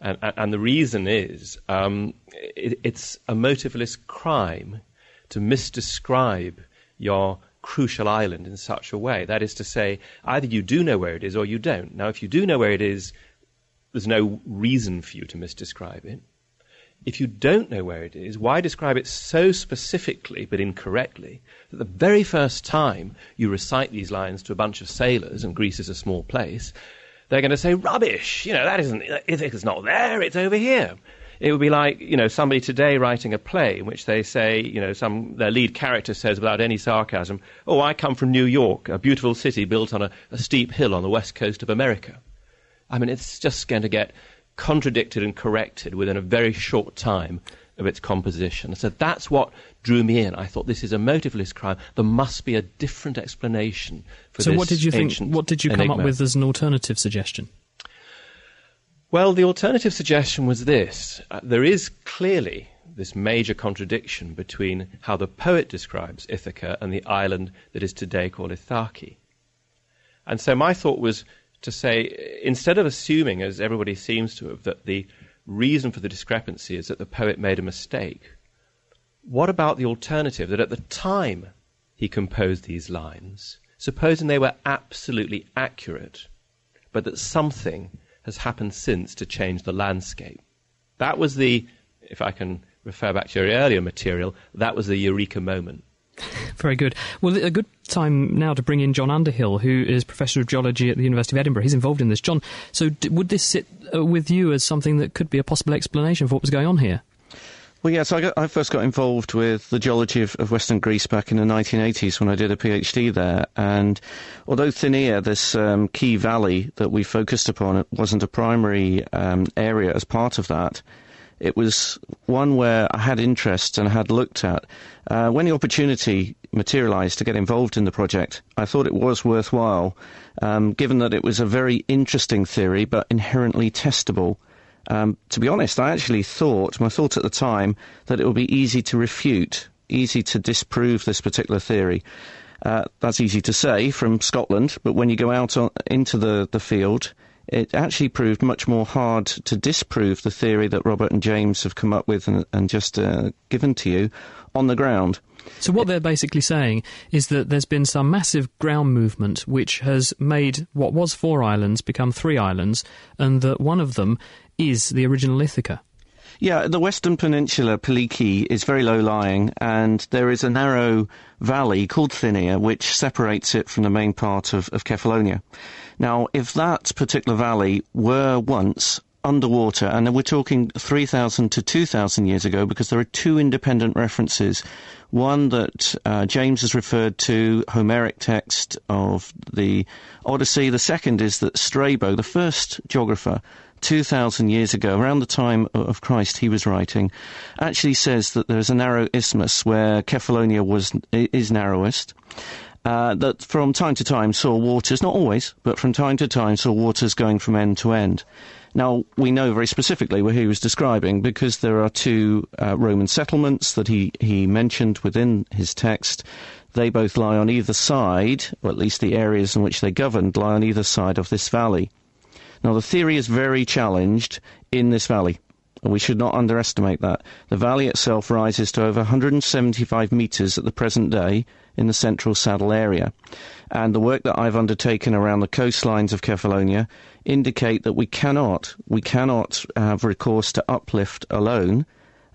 And, and the reason is um, it, it's a motiveless crime to misdescribe your crucial island in such a way. That is to say, either you do know where it is or you don't. Now, if you do know where it is, there's no reason for you to misdescribe it. If you don't know where it is, why describe it so specifically but incorrectly that the very first time you recite these lines to a bunch of sailors, and Greece is a small place, they're going to say, rubbish, you know, that isn't, it's not there, it's over here. It would be like, you know, somebody today writing a play in which they say, you know, some, their lead character says without any sarcasm, oh, I come from New York, a beautiful city built on a, a steep hill on the west coast of America. I mean, it's just going to get contradicted and corrected within a very short time of its composition. So that's what drew me in. I thought this is a motiveless crime. There must be a different explanation for so, this what did you think? What did you come enigma. up with as an alternative suggestion? Well, the alternative suggestion was this. Uh, there is clearly this major contradiction between how the poet describes Ithaca and the island that is today called Ithaki. And so my thought was to say, instead of assuming, as everybody seems to have, that the reason for the discrepancy is that the poet made a mistake, what about the alternative that at the time he composed these lines, supposing they were absolutely accurate, but that something has happened since to change the landscape? That was the, if I can refer back to your earlier material, that was the eureka moment. Very good. Well, a good time now to bring in John Underhill, who is Professor of Geology at the University of Edinburgh. He's involved in this. John, so d- would this sit uh, with you as something that could be a possible explanation for what was going on here? Well, yes, I, got, I, first got involved with the geology of, of, Western Greece back in the 1980s when I did a PhD there. And although Thinia, this um, key valley that we focused upon, it wasn't a primary um, area as part of that, it was one where I had interest and had looked at. Uh, when the opportunity materialised to get involved in the project, I thought it was worthwhile, um, given that it was a very interesting theory but inherently testable. Um, to be honest, I actually thought, my thought at the time, that it would be easy to refute, easy to disprove this particular theory. Uh, that's easy to say from Scotland, but when you go out on, into the, the field, it actually proved much more hard to disprove the theory that Robert and James have come up with and, and just uh, given to you on the ground. So what they're basically saying is that there's been some massive ground movement which has made what was four islands become three islands, and that one of them is the original Ithaca. Yeah, the Western Peninsula, Paliki, is very low lying, and there is a narrow valley called Thinia which separates it from the main part of, of Kephallonia. Now, if that particular valley were once underwater, and we're talking 3,000 to 2,000 years ago, because there are two independent references. One that uh, James has referred to, Homeric text of the Odyssey. The second is that Strabo, the first geographer, 2,000 years ago, around the time of Christ he was writing, actually says that there's a narrow isthmus where Kephallonia was, is narrowest. Uh, that from time to time saw waters, not always, but from time to time saw waters going from end to end. Now, we know very specifically where he was describing because there are two uh, Roman settlements that he, he mentioned within his text. They both lie on either side, or at least the areas in which they governed lie on either side of this valley. Now, the theory is very challenged in this valley. And we should not underestimate that. The valley itself rises to over 175 metres at the present day in the central saddle area. And the work that I've undertaken around the coastlines of Kephallonia indicate that we cannot, we cannot have recourse to uplift alone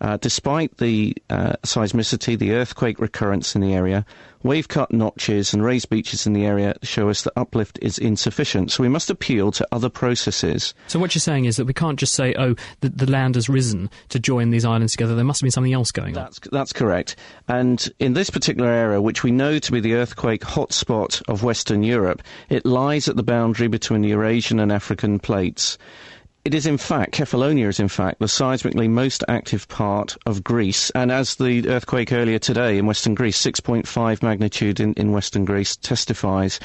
uh, despite the uh, seismicity, the earthquake recurrence in the area, wave cut notches and raised beaches in the area show us that uplift is insufficient. So we must appeal to other processes. So what you're saying is that we can't just say, oh, the, the land has risen to join these islands together. There must have been something else going that's, on. That's correct. And in this particular area, which we know to be the earthquake hotspot of Western Europe, it lies at the boundary between the Eurasian and African plates. It is in fact, Kefalonia is in fact the seismically most active part of Greece. And as the earthquake earlier today in Western Greece, 6.5 magnitude in, in Western Greece testifies,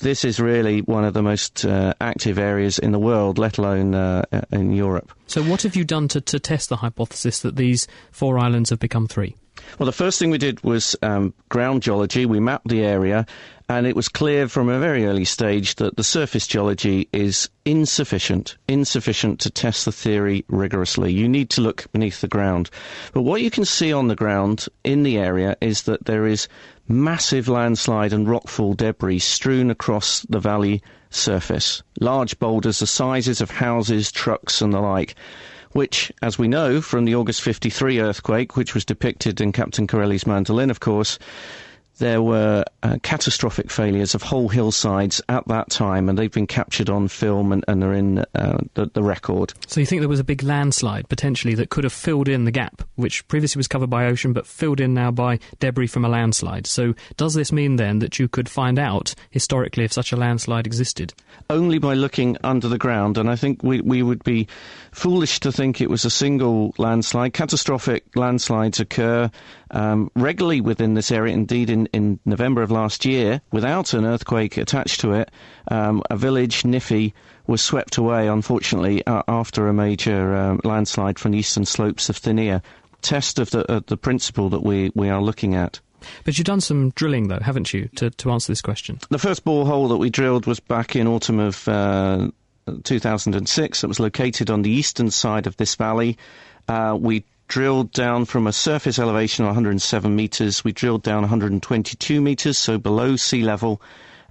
this is really one of the most uh, active areas in the world, let alone uh, in Europe. So what have you done to, to test the hypothesis that these four islands have become three? Well, the first thing we did was um, ground geology. We mapped the area and it was clear from a very early stage that the surface geology is insufficient, insufficient to test the theory rigorously. You need to look beneath the ground. But what you can see on the ground in the area is that there is massive landslide and rockfall debris strewn across the valley surface. Large boulders the sizes of houses, trucks, and the like which, as we know from the August 53 earthquake, which was depicted in Captain Corelli's Mandolin, of course, there were uh, catastrophic failures of whole hillsides at that time, and they've been captured on film and, and are in uh, the, the, record. So you think there was a big landslide potentially that could have filled in the gap, which previously was covered by ocean, but filled in now by debris from a landslide. So does this mean then that you could find out historically if such a landslide existed? Only by looking under the ground, and I think we, we would be foolish to think it was a single landslide. Catastrophic landslides occur um, regularly within this area. Indeed, in, in November of last year, without an earthquake attached to it, um, a village, Nifi, was swept away, unfortunately, uh, after a major uh, landslide from the eastern slopes of Thinia. Test of the, uh, the principle that we, we are looking at. But you've done some drilling, though, haven't you, to, to answer this question? The first borehole that we drilled was back in autumn of uh, 2006. It was located on the eastern side of this valley. Uh, we drilled down from a surface elevation of 107 metres. We drilled down 122 metres, so below sea level.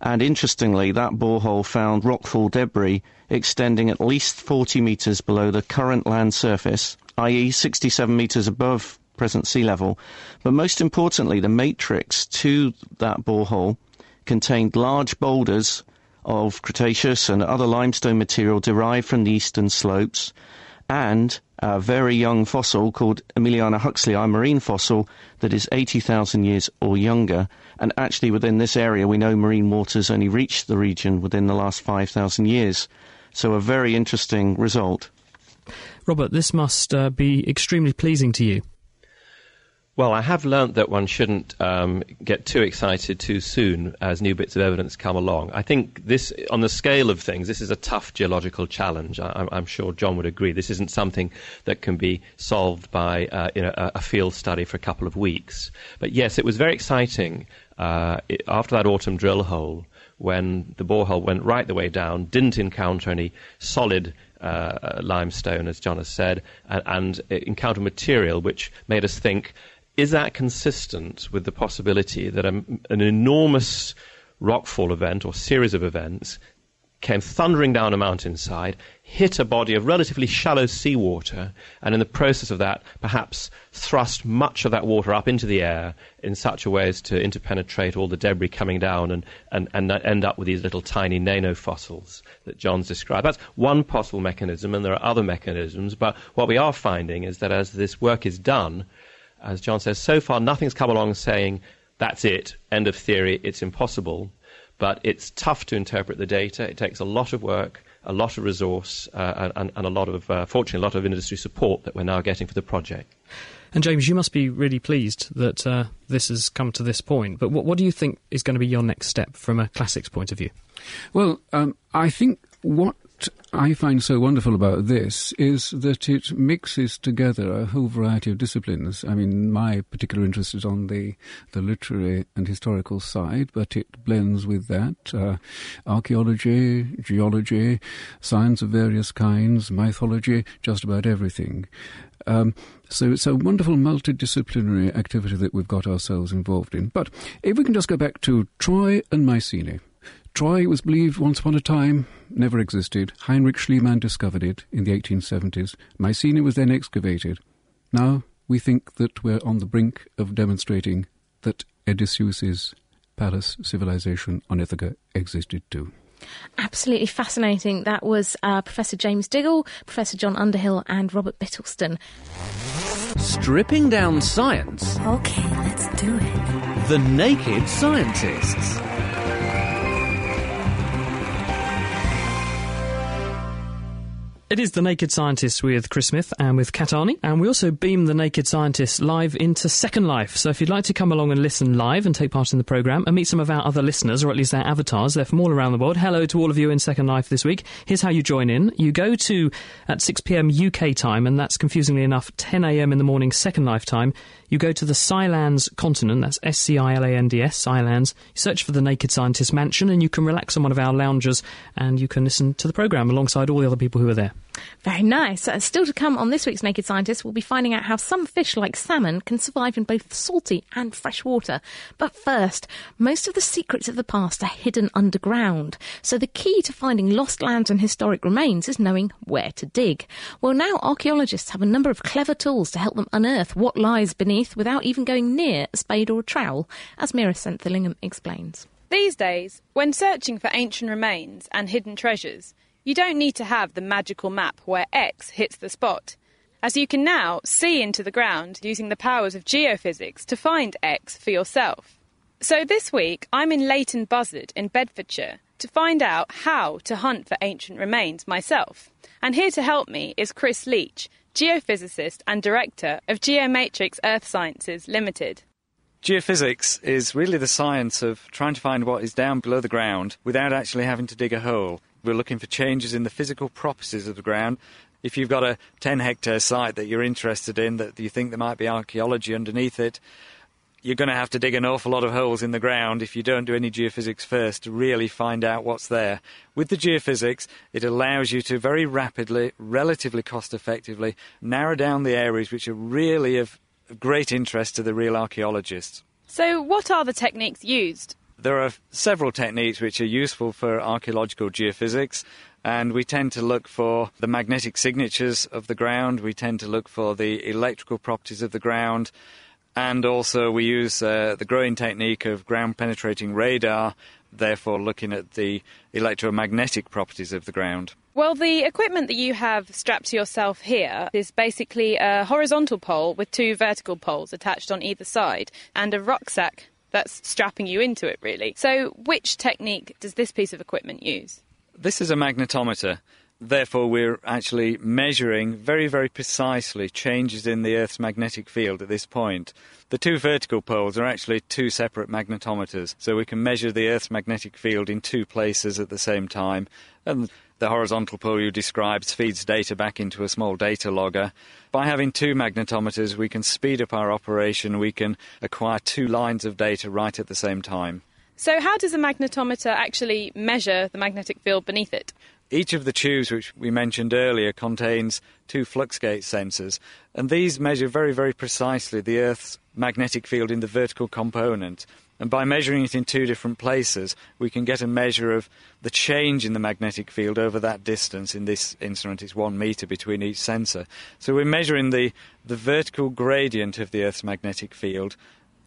And interestingly, that borehole found rockfall debris extending at least 40 metres below the current land surface, i.e., 67 metres above present sea level. But most importantly, the matrix to that borehole contained large boulders of Cretaceous and other limestone material derived from the eastern slopes and a very young fossil called Emiliania huxleyi, a marine fossil that is 80,000 years or younger. And actually, within this area, we know marine waters only reached the region within the last 5,000 years. So, a very interesting result. Robert, this must uh, be extremely pleasing to you. Well, I have learnt that one shouldn't um, get too excited too soon as new bits of evidence come along. I think this, on the scale of things, this is a tough geological challenge. I, am sure John would agree. This isn't something that can be solved by uh, you know, a, field study for a couple of weeks. But yes, it was very exciting uh, after that autumn drill hole when the borehole went right the way down, didn't encounter any solid uh, limestone, as John has said, and, and encountered material which made us think is that consistent with the possibility that a, an enormous rockfall event or series of events came thundering down a mountainside, hit a body of relatively shallow seawater, and in the process of that, perhaps thrust much of that water up into the air in such a way as to interpenetrate all the debris coming down and, and, and end up with these little tiny nanofossils that John's described. That's one possible mechanism, and there are other mechanisms, but what we are finding is that as this work is done, as John says, so far nothing's come along saying that's it, end of theory, it's impossible. But it's tough to interpret the data. It takes a lot of work, a lot of resource, uh, and, and, a lot of, uh, fortunately, a lot of industry support that we're now getting for the project. And James, you must be really pleased that uh, this has come to this point. But what, what, do you think is going to be your next step from a classics point of view? Well, um, I think what I find so wonderful about this is that it mixes together a whole variety of disciplines. I mean, my particular interest is on the, the literary and historical side, but it blends with that uh, archaeology, geology, science of various kinds, mythology, just about everything. Um, so it's a wonderful multidisciplinary activity that we've got ourselves involved in. But if we can just go back to Troy and Mycenae. Troy was believed once upon a time never existed. Heinrich Schliemann discovered it in the 1870s. Mycenae was then excavated. Now we think that we're on the brink of demonstrating that Odysseus's palace civilization on Ithaca existed too. Absolutely fascinating. That was uh, Professor James Diggle, Professor John Underhill, and Robert Bittlestone. Stripping down science. Okay, let's do it. The Naked Scientists. It is The Naked Scientists with Chris Smith and with Kat Arney. And we also beam The Naked Scientists live into Second Life. So if you'd like to come along and listen live and take part in the programme and meet some of our other listeners, or at least their avatars, they're from all around the world. Hello to all of you in Second Life this week. Here's how you join in. You go to, at 6pm UK time, and that's confusingly enough, 10am in the morning Second Life time. You go to the Scilands continent, that's S C I L A N D S, Scilands. You search for the Naked Scientist Mansion, and you can relax on one of our lounges and you can listen to the programme alongside all the other people who are there. Very nice. Uh, still to come on this week's Naked Scientist, we'll be finding out how some fish, like salmon, can survive in both salty and fresh water. But first, most of the secrets of the past are hidden underground. So the key to finding lost lands and historic remains is knowing where to dig. Well, now archaeologists have a number of clever tools to help them unearth what lies beneath without even going near a spade or a trowel, as Meera Senthilingam explains. These days, when searching for ancient remains and hidden treasures, you don't need to have the magical map where X hits the spot, as you can now see into the ground using the powers of geophysics to find X for yourself. So this week, I'm in Leighton Buzzard in Bedfordshire to find out how to hunt for ancient remains myself. And here to help me is Chris Leach, geophysicist and director of Geomatrix Earth Sciences Limited. Geophysics is really the science of trying to find what is down below the ground without actually having to dig a hole. We're looking for changes in the physical properties of the ground. If you've got a 10 hectare site that you're interested in, that you think there might be archaeology underneath it, you're going to have to dig an awful lot of holes in the ground if you don't do any geophysics first to really find out what's there. With the geophysics, it allows you to very rapidly, relatively cost effectively, narrow down the areas which are really of great interest to the real archaeologists. So, what are the techniques used? There are several techniques which are useful for archaeological geophysics, and we tend to look for the magnetic signatures of the ground, we tend to look for the electrical properties of the ground, And also, we use uh, the growing technique of ground penetrating radar, therefore, looking at the electromagnetic properties of the ground. Well, the equipment that you have strapped to yourself here is basically a horizontal pole with two vertical poles attached on either side and a rucksack that's strapping you into it, really. So, which technique does this piece of equipment use? This is a magnetometer. Therefore, we're actually measuring very, very precisely changes in the Earth's magnetic field at this point. The two vertical poles are actually two separate magnetometers, so we can measure the Earth's magnetic field in two places at the same time. And the horizontal pole you described feeds data back into a small data logger. By having two magnetometers, we can speed up our operation, we can acquire two lines of data right at the same time. So, how does a magnetometer actually measure the magnetic field beneath it? Each of the tubes, which we mentioned earlier, contains two fluxgate sensors, and these measure very, very precisely the Earth's magnetic field in the vertical component. And by measuring it in two different places, we can get a measure of the change in the magnetic field over that distance. In this instrument, it's one metre between each sensor. So we're measuring the, the vertical gradient of the Earth's magnetic field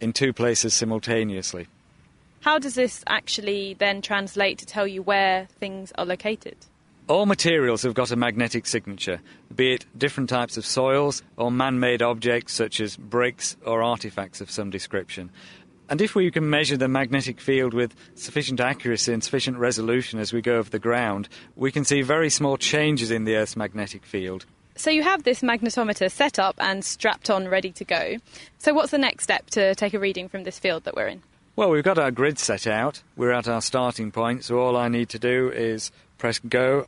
in two places simultaneously. How does this actually then translate to tell you where things are located? All materials have got a magnetic signature, be it different types of soils or man made objects such as bricks or artifacts of some description. And if we can measure the magnetic field with sufficient accuracy and sufficient resolution as we go over the ground, we can see very small changes in the Earth's magnetic field. So you have this magnetometer set up and strapped on, ready to go. So what's the next step to take a reading from this field that we're in? Well, we've got our grid set out. We're at our starting point, so all I need to do is press go.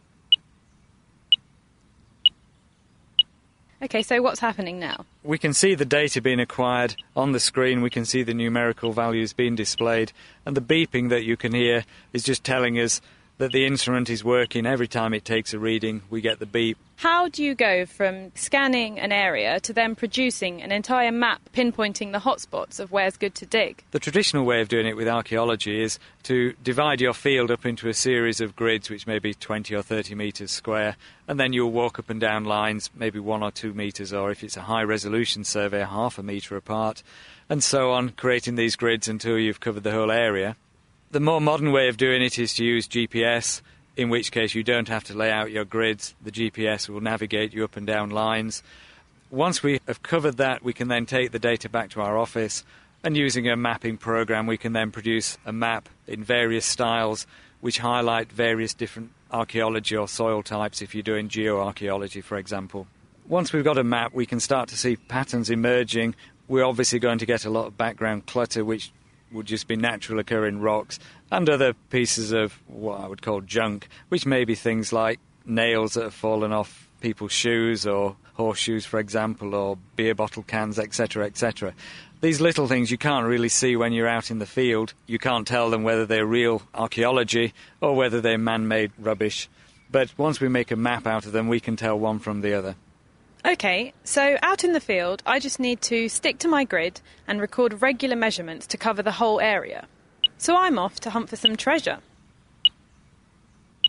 Okay, so what's happening now? We can see the data being acquired on the screen, we can see the numerical values being displayed, and the beeping that you can hear is just telling us that the instrument is working. Every time it takes a reading, we get the beep. How do you go from scanning an area to then producing an entire map pinpointing the hotspots of where's good to dig? The traditional way of doing it with archaeology is to divide your field up into a series of grids, which may be 20 or 30 metres square, and then you'll walk up and down lines, maybe one or two metres, or if it's a high resolution survey, half a metre apart, and so on, creating these grids until you've covered the whole area. The more modern way of doing it is to use GPS, in which case you don't have to lay out your grids. The GPS will navigate you up and down lines. Once we have covered that, we can then take the data back to our office, and using a mapping program, we can then produce a map in various styles which highlight various different archaeology or soil types if you're doing geoarchaeology, for example. Once we've got a map, we can start to see patterns emerging. We're obviously going to get a lot of background clutter, which would just be natural occurring rocks and other pieces of what I would call junk, which may be things like nails that have fallen off people's shoes or horseshoes, for example, or beer bottle cans, etc., etc. These little things you can't really see when you're out in the field. You can't tell them whether they're real archaeology or whether they're man made rubbish. But once we make a map out of them, we can tell one from the other. Okay, so out in the field, I just need to stick to my grid and record regular measurements to cover the whole area. So I'm off to hunt for some treasure.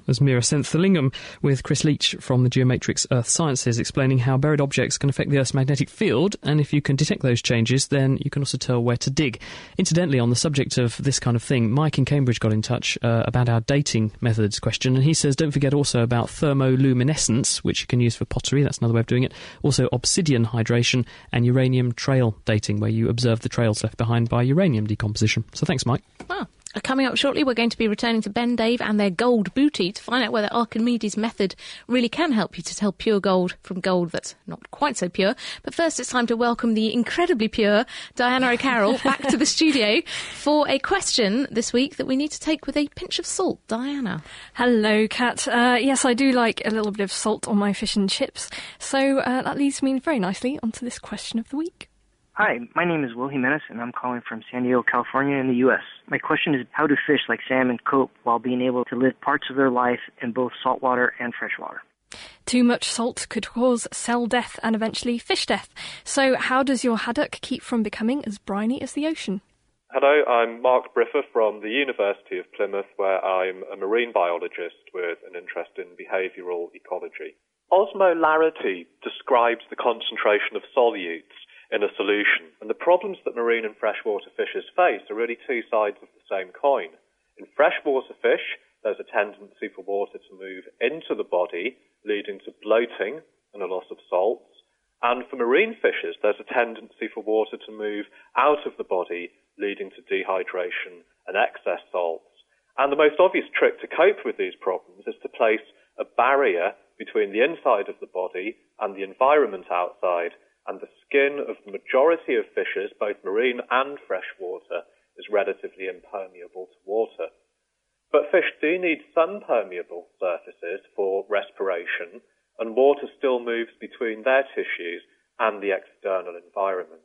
As Meera Senthilingam with Chris Leach from the Geomatrix Earth Sciences explaining how buried objects can affect the Earth's magnetic field, and if you can detect those changes, then you can also tell where to dig. Incidentally, on the subject of this kind of thing, Mike in Cambridge got in touch uh, about our dating methods question, and he says don't forget also about thermoluminescence, which you can use for pottery, that's another way of doing it, also obsidian hydration, and uranium trail dating, where you observe the trails left behind by uranium decomposition. So thanks, Mike. Ah. Coming up shortly, we're going to be returning to Ben Dave and their gold booty to find out whether Archimedes' method really can help you to tell pure gold from gold that's not quite so pure. But first, it's time to welcome the incredibly pure Diana O'Carroll back to the studio for a question this week that we need to take with a pinch of salt. Diana. Hello, Kat. Uh, yes, I do like a little bit of salt on my fish and chips. So uh, that leads me very nicely onto this question of the week. Hi, my name is Will Jimenez, and I'm calling from San Diego, California, in the U.S. My question is how do fish like salmon cope while being able to live parts of their life in both saltwater and freshwater? Too much salt could cause cell death and eventually fish death. So, how does your haddock keep from becoming as briny as the ocean? Hello, I'm Mark Briffa from the University of Plymouth, where I'm a marine biologist with an interest in behavioural ecology. Osmolarity describes the concentration of solutes in a solution. And the problems that marine and freshwater fishes face are really two sides of the same coin. In freshwater fish, there's a tendency for water to move into the body, leading to bloating and a loss of salts. And for marine fishes, there's a tendency for water to move out of the body, leading to dehydration and excess salts. And the most obvious trick to cope with these problems is to place a barrier between the inside of the body and the environment outside. And the skin of the majority of fishes, both marine and freshwater, is relatively impermeable to water. But fish do need some permeable surfaces for respiration, and water still moves between their tissues and the external environment.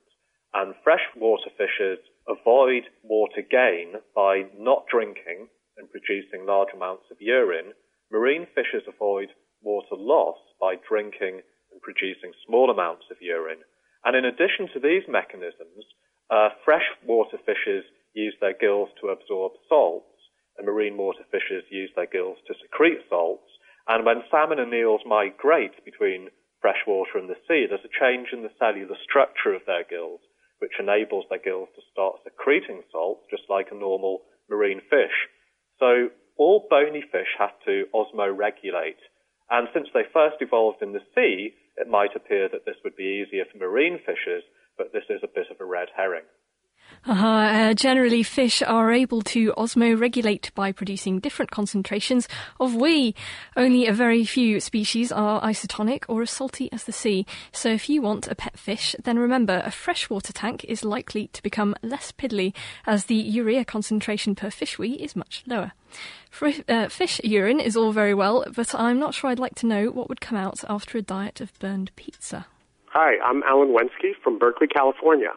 And freshwater fishes avoid water gain by not drinking and producing large amounts of urine. Marine fishes avoid water loss by drinking producing small amounts of urine. And in addition to these mechanisms, uh, freshwater fishes use their gills to absorb salts, and marine water fishes use their gills to secrete salts. And when salmon and eels migrate between freshwater and the sea, there's a change in the cellular structure of their gills, which enables their gills to start secreting salts, just like a normal marine fish. So all bony fish have to osmoregulate. And since they first evolved in the sea, it might appear that this would be easier for marine fishes, but this is a bit of a red herring. Uh-huh. Uh, generally, fish are able to osmoregulate by producing different concentrations of wee. Only a very few species are isotonic or as salty as the sea. So, if you want a pet fish, then remember a freshwater tank is likely to become less piddly as the urea concentration per fish wee is much lower. uh, fish urine is all very well, but I'm not sure I'd like to know what would come out after a diet of burned pizza. Hi, I'm Alan Wensky from Berkeley, California.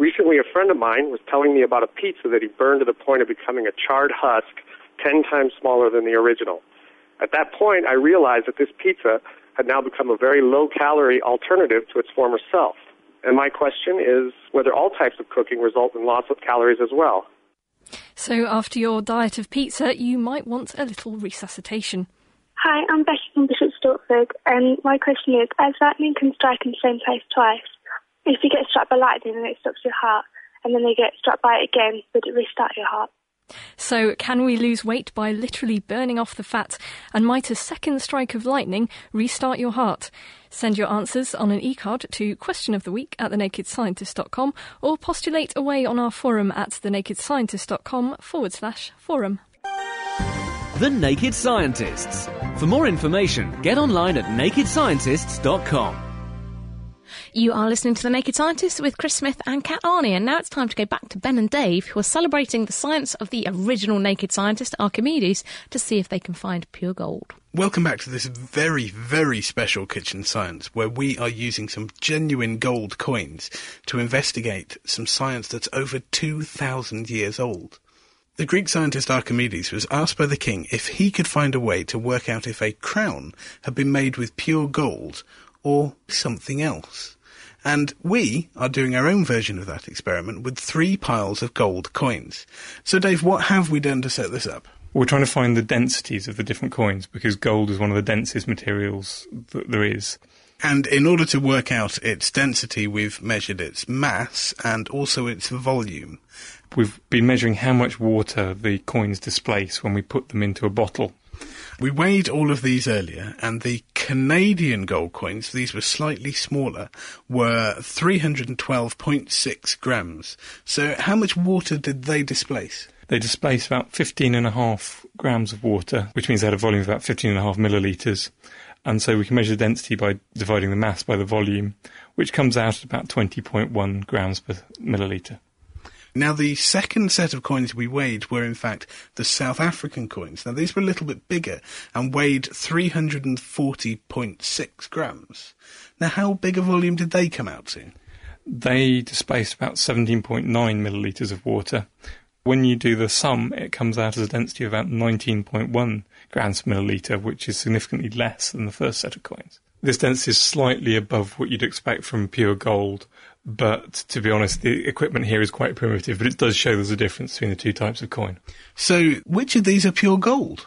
Recently, a friend of mine was telling me about a pizza that he burned to the point of becoming a charred husk 10 times smaller than the original. At that point, I realized that this pizza had now become a very low calorie alternative to its former self. And my question is whether all types of cooking result in loss of calories as well. So, after your diet of pizza, you might want a little resuscitation. Hi, I'm Becky from Bishop Stortford, and um, my question is as lightning can strike in the same place twice, if you get struck by lightning and it stops your heart, and then they get struck by it again, would it restart your heart? So, can we lose weight by literally burning off the fat? And might a second strike of lightning restart your heart? Send your answers on an e-card to question of the week at thenakedscientist.com or postulate away on our forum at thenakedscientist.com forward slash forum. The Naked Scientists. For more information, get online at nakedscientists.com. You are listening to The Naked Scientist with Chris Smith and Kat Arney, and now it's time to go back to Ben and Dave, who are celebrating the science of the original naked scientist, Archimedes, to see if they can find pure gold. Welcome back to this very, very special kitchen science where we are using some genuine gold coins to investigate some science that's over 2,000 years old. The Greek scientist Archimedes was asked by the king if he could find a way to work out if a crown had been made with pure gold or something else. And we are doing our own version of that experiment with three piles of gold coins. So, Dave, what have we done to set this up? We're trying to find the densities of the different coins because gold is one of the densest materials that there is. And in order to work out its density, we've measured its mass and also its volume. We've been measuring how much water the coins displace when we put them into a bottle. We weighed all of these earlier, and the Canadian gold coins, these were slightly smaller, were 312.6 grams. So, how much water did they displace? They displaced about 15.5 grams of water, which means they had a volume of about 15.5 millilitres. And so we can measure the density by dividing the mass by the volume, which comes out at about 20.1 grams per millilitre. Now, the second set of coins we weighed were, in fact, the South African coins. Now, these were a little bit bigger and weighed 340.6 grams. Now, how big a volume did they come out to? They displaced about 17.9 millilitres of water. When you do the sum, it comes out as a density of about 19.1 grams per millilitre, which is significantly less than the first set of coins. This density is slightly above what you'd expect from pure gold, but to be honest, the equipment here is quite primitive, but it does show there's a difference between the two types of coin. So, which of these are pure gold?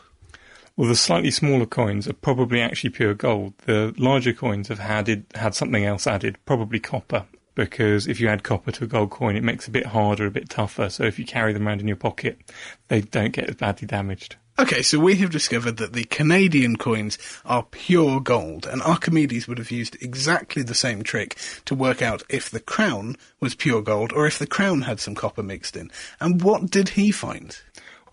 Well, the slightly smaller coins are probably actually pure gold. The larger coins have had, had something else added, probably copper. because if you add copper to a gold coin, it makes it a bit harder, a bit tougher. So if you carry them around in your pocket, they don't get as badly damaged. Okay, so we have discovered that the Canadian coins are pure gold, and Archimedes would have used exactly the same trick to work out if the crown was pure gold or if the crown had some copper mixed in. And what did he find?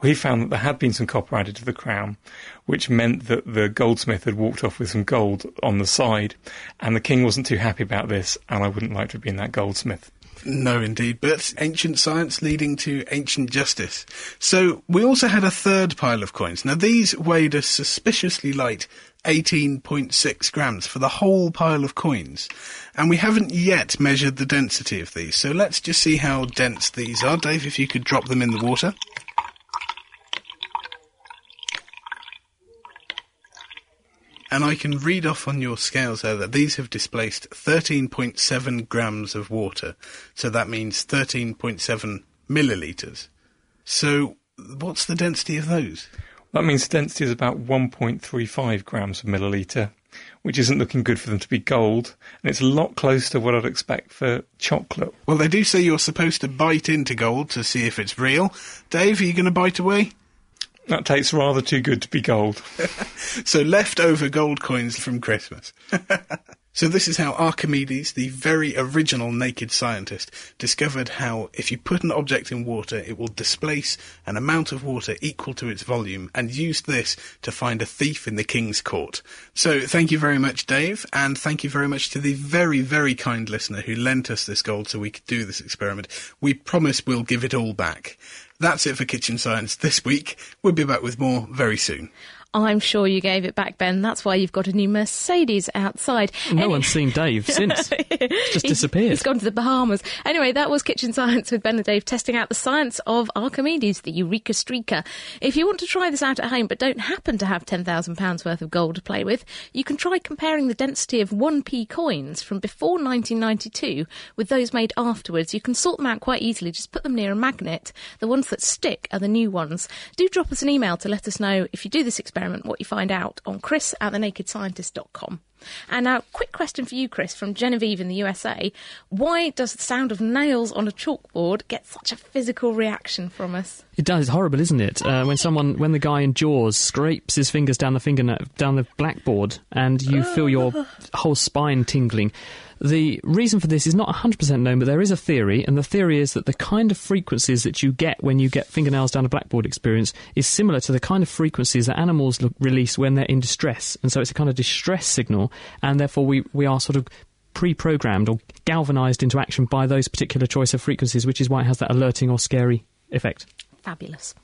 Well, he found that there had been some copper added to the crown, which meant that the goldsmith had walked off with some gold on the side, and the king wasn't too happy about this, and I wouldn't like to have been that goldsmith. No, indeed, but ancient science leading to ancient justice. So we also had a third pile of coins. Now these weighed a suspiciously light 18.6 grams for the whole pile of coins. And we haven't yet measured the density of these. So let's just see how dense these are. Dave, if you could drop them in the water. And I can read off on your scales there that these have displaced 13.7 grams of water. So that means 13.7 millilitres. So what's the density of those? That means density is about 1.35 grams per milliliter, which isn't looking good for them to be gold, and it's a lot closer to what I'd expect for chocolate. Well, they do say you're supposed to bite into gold to see if it's real. Dave, are you going to bite away? That tastes rather too good to be gold. so leftover gold coins from Christmas. so this is how Archimedes, the very original naked scientist, discovered how if you put an object in water, it will displace an amount of water equal to its volume, and used this to find a thief in the king's court. So thank you very much, Dave, and thank you very much to the very, very kind listener who lent us this gold so we could do this experiment. We promise we'll give it all back. That's it for Kitchen Science this week. We'll be back with more very soon. I'm sure you gave it back, Ben. That's why you've got a new Mercedes outside. No Any- one's seen Dave since. just disappeared. He's gone to the Bahamas. Anyway, that was Kitchen Science with Ben and Dave testing out the science of Archimedes, the Eureka Streaker. If you want to try this out at home but don't happen to have £10,000 worth of gold to play with, you can try comparing the density of 1p coins from before 1992 with those made afterwards. You can sort them out quite easily. Just put them near a magnet. The ones that stick are the new ones. Do drop us an email to let us know if you do this experiment experiment what you find out on chris at thenakedscientist.com. And now, quick question for you, Chris, from Genevieve in the USA. Why does the sound of nails on a chalkboard get such a physical reaction from us? It does. It's horrible, isn't it? Uh, when someone, when the guy in Jaws scrapes his fingers down the finger down the blackboard, and you feel your whole spine tingling. The reason for this is not 100% known, but there is a theory, and the theory is that the kind of frequencies that you get when you get fingernails down a blackboard experience is similar to the kind of frequencies that animals release when they're in distress. And so it's a kind of distress signal, and therefore we, we are sort of pre-programmed or galvanized into action by those particular choice of frequencies, which is why it has that alerting or scary effect. Fabulous.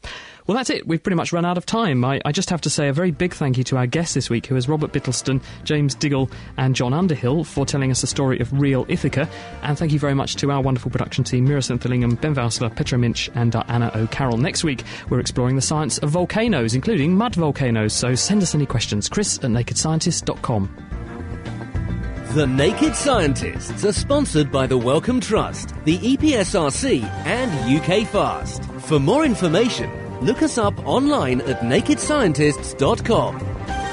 Well, that's it. We've pretty much run out of time. I, I, just have to say a very big thank you to our guests this week, who is Robert Bittlestone, James Diggle, and John Underhill, for telling us the story of real Ithaca. And thank you very much to our wonderful production team, Meera Thillingham, Ben Valsler, Petra Minch, and Anna O'Carroll. Next week, we're exploring the science of volcanoes, including mud volcanoes. So send us any questions. Chris at nakedscientist.com. The Naked Scientists are sponsored by the Wellcome Trust, the EPSRC, and UK Fast. For more information, look us up online at nakedscientists.com.